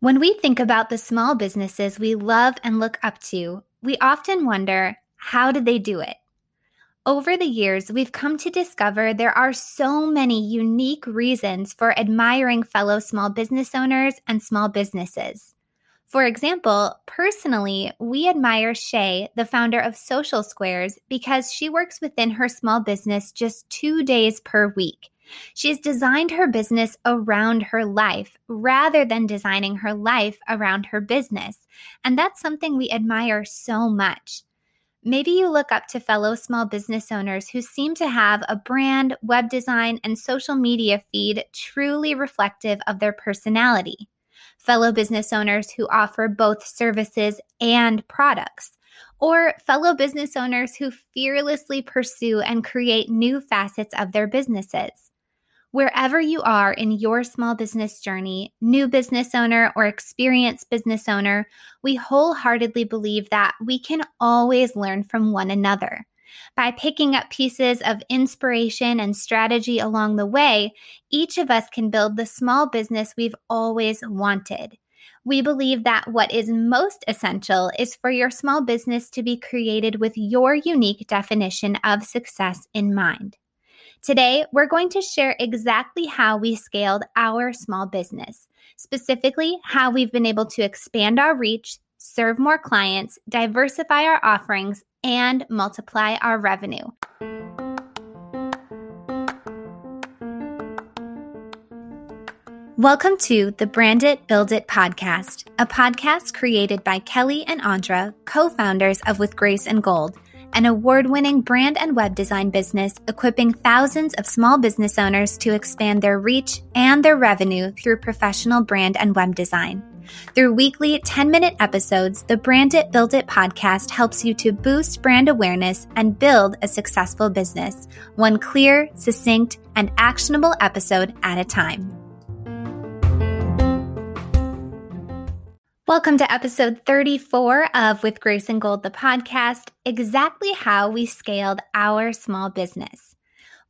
When we think about the small businesses we love and look up to, we often wonder how did they do it? Over the years, we've come to discover there are so many unique reasons for admiring fellow small business owners and small businesses. For example, personally, we admire Shay, the founder of Social Squares, because she works within her small business just two days per week. She's designed her business around her life rather than designing her life around her business. And that's something we admire so much. Maybe you look up to fellow small business owners who seem to have a brand, web design, and social media feed truly reflective of their personality. Fellow business owners who offer both services and products or fellow business owners who fearlessly pursue and create new facets of their businesses. Wherever you are in your small business journey, new business owner or experienced business owner, we wholeheartedly believe that we can always learn from one another. By picking up pieces of inspiration and strategy along the way, each of us can build the small business we've always wanted. We believe that what is most essential is for your small business to be created with your unique definition of success in mind. Today, we're going to share exactly how we scaled our small business, specifically, how we've been able to expand our reach, serve more clients, diversify our offerings, and multiply our revenue. Welcome to the Brand It, Build It podcast, a podcast created by Kelly and Andra, co founders of With Grace and Gold an award winning brand and web design business equipping thousands of small business owners to expand their reach and their revenue through professional brand and web design. Through weekly 10 minute episodes, the Brand It Build It podcast helps you to boost brand awareness and build a successful business, one clear, succinct, and actionable episode at a time. Welcome to episode 34 of With Grace and Gold, the podcast, exactly how we scaled our small business.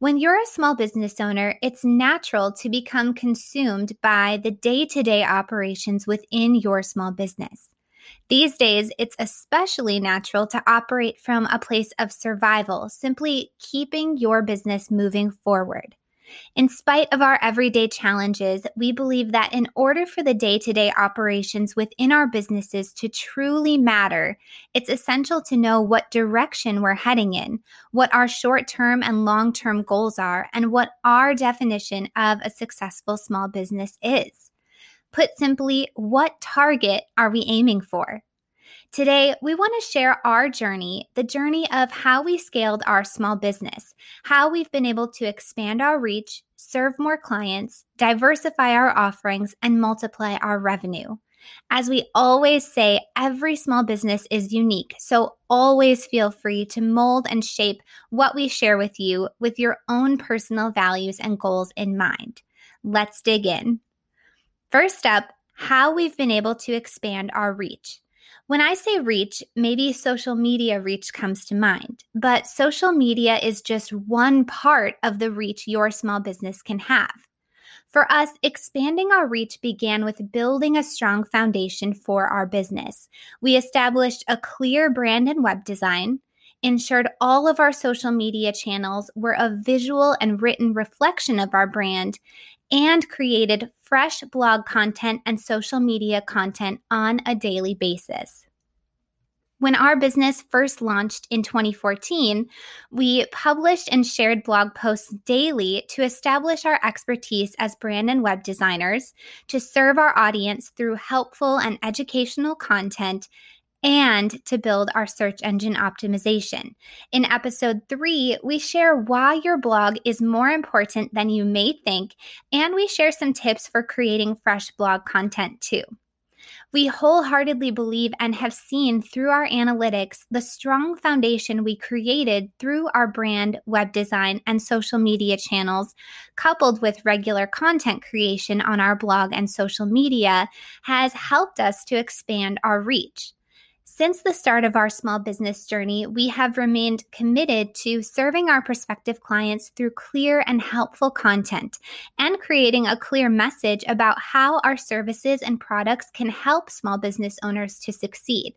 When you're a small business owner, it's natural to become consumed by the day to day operations within your small business. These days, it's especially natural to operate from a place of survival, simply keeping your business moving forward. In spite of our everyday challenges, we believe that in order for the day to day operations within our businesses to truly matter, it's essential to know what direction we're heading in, what our short term and long term goals are, and what our definition of a successful small business is. Put simply, what target are we aiming for? Today, we want to share our journey, the journey of how we scaled our small business, how we've been able to expand our reach, serve more clients, diversify our offerings, and multiply our revenue. As we always say, every small business is unique, so always feel free to mold and shape what we share with you with your own personal values and goals in mind. Let's dig in. First up, how we've been able to expand our reach. When I say reach, maybe social media reach comes to mind, but social media is just one part of the reach your small business can have. For us, expanding our reach began with building a strong foundation for our business. We established a clear brand and web design, ensured all of our social media channels were a visual and written reflection of our brand, and created fresh blog content and social media content on a daily basis. When our business first launched in 2014, we published and shared blog posts daily to establish our expertise as brand and web designers, to serve our audience through helpful and educational content, and to build our search engine optimization. In episode three, we share why your blog is more important than you may think, and we share some tips for creating fresh blog content too. We wholeheartedly believe and have seen through our analytics the strong foundation we created through our brand, web design, and social media channels, coupled with regular content creation on our blog and social media, has helped us to expand our reach. Since the start of our small business journey, we have remained committed to serving our prospective clients through clear and helpful content and creating a clear message about how our services and products can help small business owners to succeed.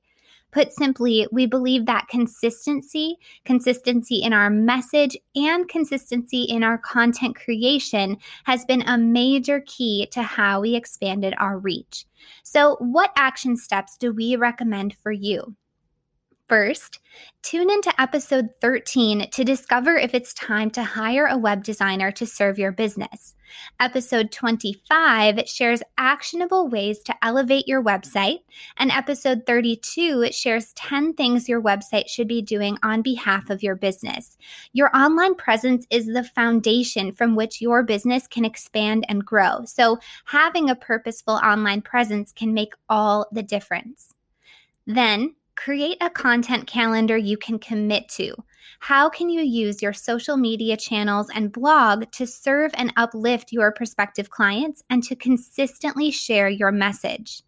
Put simply, we believe that consistency, consistency in our message, and consistency in our content creation has been a major key to how we expanded our reach. So, what action steps do we recommend for you? First, tune into episode 13 to discover if it's time to hire a web designer to serve your business. Episode 25 shares actionable ways to elevate your website, and episode 32 shares 10 things your website should be doing on behalf of your business. Your online presence is the foundation from which your business can expand and grow. So, having a purposeful online presence can make all the difference. Then, Create a content calendar you can commit to. How can you use your social media channels and blog to serve and uplift your prospective clients and to consistently share your message?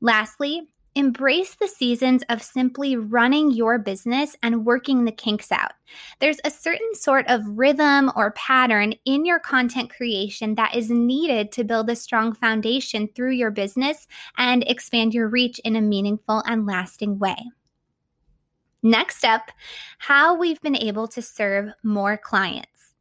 Lastly, Embrace the seasons of simply running your business and working the kinks out. There's a certain sort of rhythm or pattern in your content creation that is needed to build a strong foundation through your business and expand your reach in a meaningful and lasting way. Next up, how we've been able to serve more clients.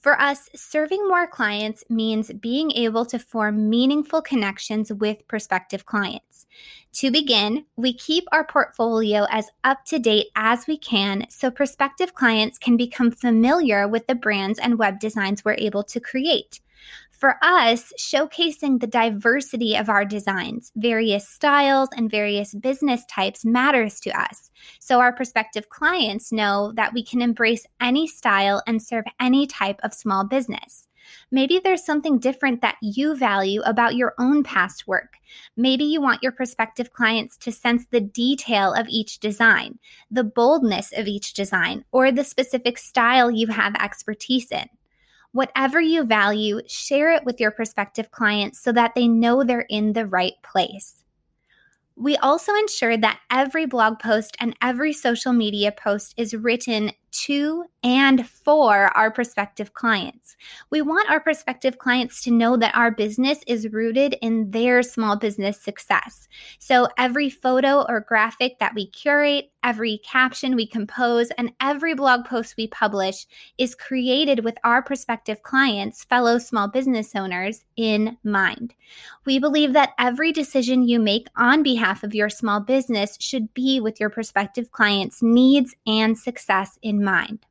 For us, serving more clients means being able to form meaningful connections with prospective clients. To begin, we keep our portfolio as up to date as we can so prospective clients can become familiar with the brands and web designs we're able to create. For us, showcasing the diversity of our designs, various styles, and various business types matters to us. So our prospective clients know that we can embrace any style and serve any type of small business. Maybe there's something different that you value about your own past work. Maybe you want your prospective clients to sense the detail of each design, the boldness of each design, or the specific style you have expertise in. Whatever you value, share it with your prospective clients so that they know they're in the right place. We also ensure that every blog post and every social media post is written to and for our prospective clients. We want our prospective clients to know that our business is rooted in their small business success. So every photo or graphic that we curate, every caption we compose, and every blog post we publish is created with our prospective clients, fellow small business owners, in mind. We believe that every decision you make on behalf of your small business should be with your prospective clients' needs and success in mind.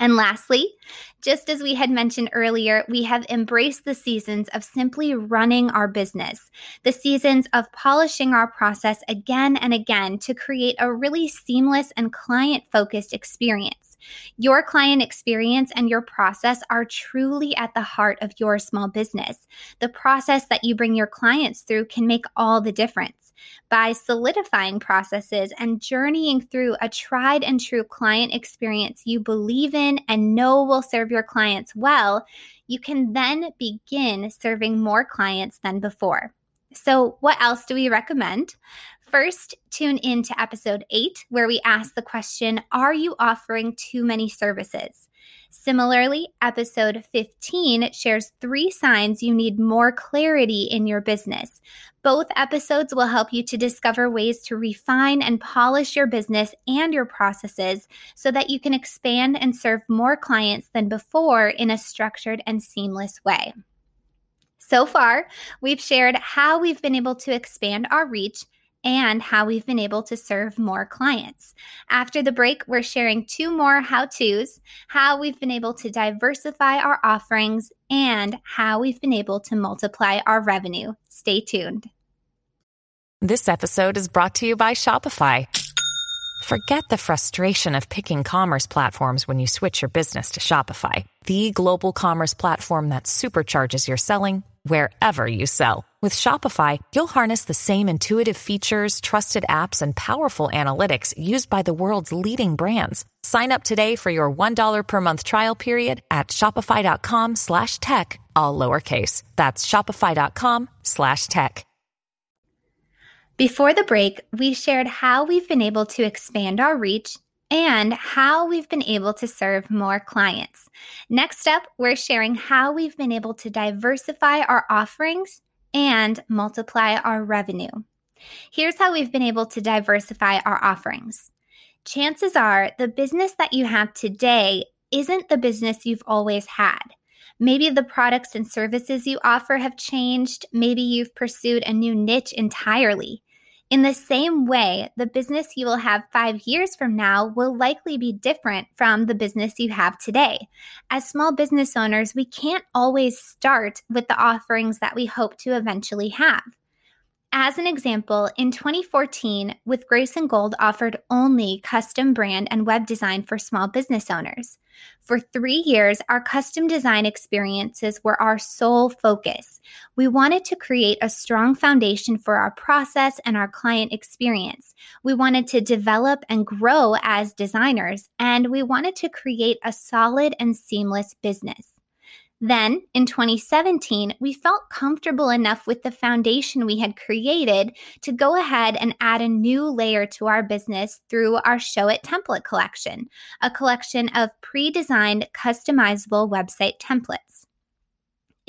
And lastly, just as we had mentioned earlier, we have embraced the seasons of simply running our business, the seasons of polishing our process again and again to create a really seamless and client focused experience. Your client experience and your process are truly at the heart of your small business. The process that you bring your clients through can make all the difference by solidifying processes and journeying through a tried and true client experience you believe in and know will serve your clients well, you can then begin serving more clients than before. So, what else do we recommend? First, tune in to episode eight, where we ask the question Are you offering too many services? Similarly, episode 15 shares three signs you need more clarity in your business. Both episodes will help you to discover ways to refine and polish your business and your processes so that you can expand and serve more clients than before in a structured and seamless way. So far, we've shared how we've been able to expand our reach and how we've been able to serve more clients. After the break, we're sharing two more how to's, how we've been able to diversify our offerings, and how we've been able to multiply our revenue. Stay tuned. This episode is brought to you by Shopify. Forget the frustration of picking commerce platforms when you switch your business to Shopify, the global commerce platform that supercharges your selling wherever you sell. With Shopify, you'll harness the same intuitive features, trusted apps, and powerful analytics used by the world's leading brands. Sign up today for your $1 per month trial period at shopify.com slash tech, all lowercase. That's shopify.com slash tech. Before the break, we shared how we've been able to expand our reach and how we've been able to serve more clients. Next up, we're sharing how we've been able to diversify our offerings and multiply our revenue. Here's how we've been able to diversify our offerings. Chances are the business that you have today isn't the business you've always had. Maybe the products and services you offer have changed. Maybe you've pursued a new niche entirely. In the same way, the business you will have five years from now will likely be different from the business you have today. As small business owners, we can't always start with the offerings that we hope to eventually have. As an example, in 2014, with Grace and Gold offered only custom brand and web design for small business owners. For three years, our custom design experiences were our sole focus. We wanted to create a strong foundation for our process and our client experience. We wanted to develop and grow as designers, and we wanted to create a solid and seamless business. Then in 2017, we felt comfortable enough with the foundation we had created to go ahead and add a new layer to our business through our Showit template collection, a collection of pre designed customizable website templates.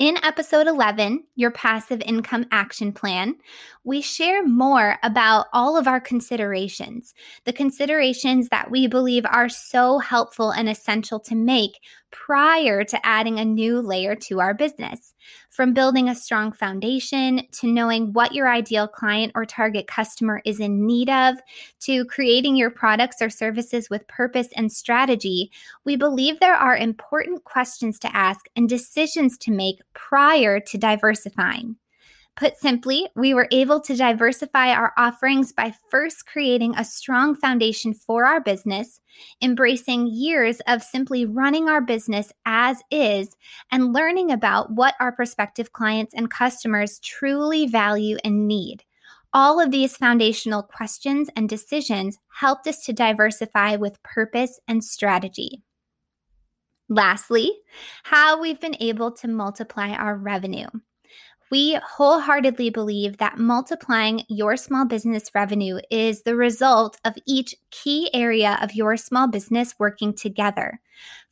In episode 11, Your Passive Income Action Plan, we share more about all of our considerations, the considerations that we believe are so helpful and essential to make prior to adding a new layer to our business. From building a strong foundation to knowing what your ideal client or target customer is in need of, to creating your products or services with purpose and strategy, we believe there are important questions to ask and decisions to make prior to diversifying. Put simply, we were able to diversify our offerings by first creating a strong foundation for our business, embracing years of simply running our business as is, and learning about what our prospective clients and customers truly value and need. All of these foundational questions and decisions helped us to diversify with purpose and strategy. Lastly, how we've been able to multiply our revenue. We wholeheartedly believe that multiplying your small business revenue is the result of each key area of your small business working together.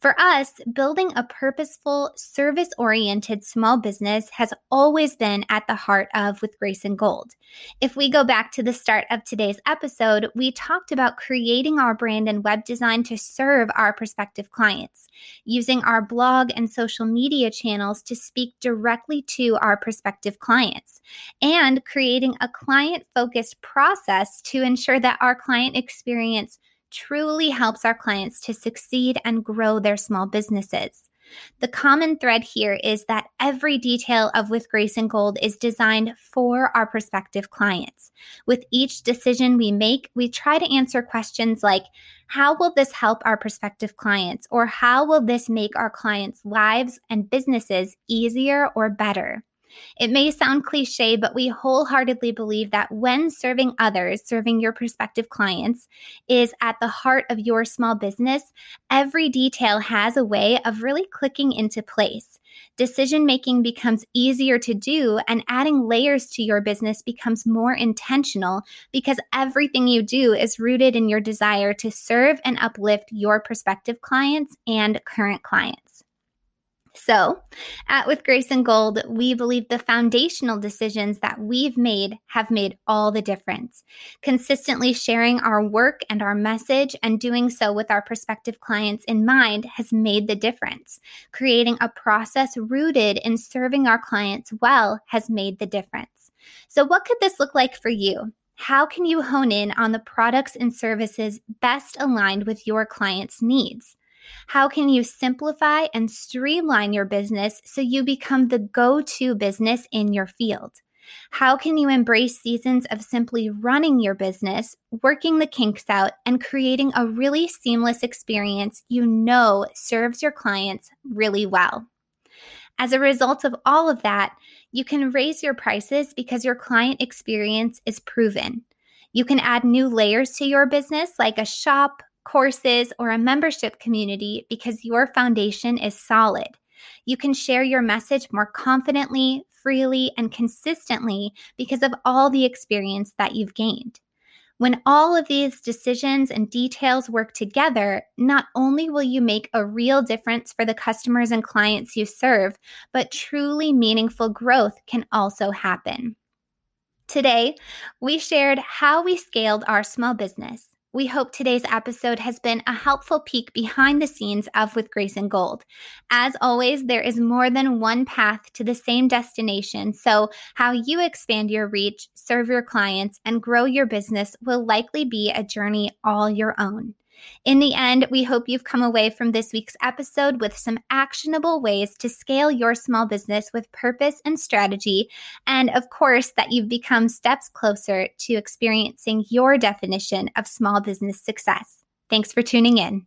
For us, building a purposeful, service oriented small business has always been at the heart of With Grace and Gold. If we go back to the start of today's episode, we talked about creating our brand and web design to serve our prospective clients, using our blog and social media channels to speak directly to our prospective clients, and creating a client focused process to ensure that our client experience truly helps our clients to succeed and grow their small businesses. The common thread here is that every detail of With Grace and Gold is designed for our prospective clients. With each decision we make, we try to answer questions like How will this help our prospective clients? Or how will this make our clients' lives and businesses easier or better? It may sound cliche, but we wholeheartedly believe that when serving others, serving your prospective clients, is at the heart of your small business, every detail has a way of really clicking into place. Decision making becomes easier to do, and adding layers to your business becomes more intentional because everything you do is rooted in your desire to serve and uplift your prospective clients and current clients. So, at With Grace and Gold, we believe the foundational decisions that we've made have made all the difference. Consistently sharing our work and our message and doing so with our prospective clients in mind has made the difference. Creating a process rooted in serving our clients well has made the difference. So, what could this look like for you? How can you hone in on the products and services best aligned with your clients' needs? How can you simplify and streamline your business so you become the go to business in your field? How can you embrace seasons of simply running your business, working the kinks out, and creating a really seamless experience you know serves your clients really well? As a result of all of that, you can raise your prices because your client experience is proven. You can add new layers to your business like a shop, courses, or a membership community because your foundation is solid. You can share your message more confidently, freely, and consistently because of all the experience that you've gained. When all of these decisions and details work together, not only will you make a real difference for the customers and clients you serve, but truly meaningful growth can also happen. Today, we shared how we scaled our small business we hope today's episode has been a helpful peek behind the scenes of With Grace and Gold. As always, there is more than one path to the same destination, so how you expand your reach, serve your clients, and grow your business will likely be a journey all your own. In the end, we hope you've come away from this week's episode with some actionable ways to scale your small business with purpose and strategy. And of course, that you've become steps closer to experiencing your definition of small business success. Thanks for tuning in.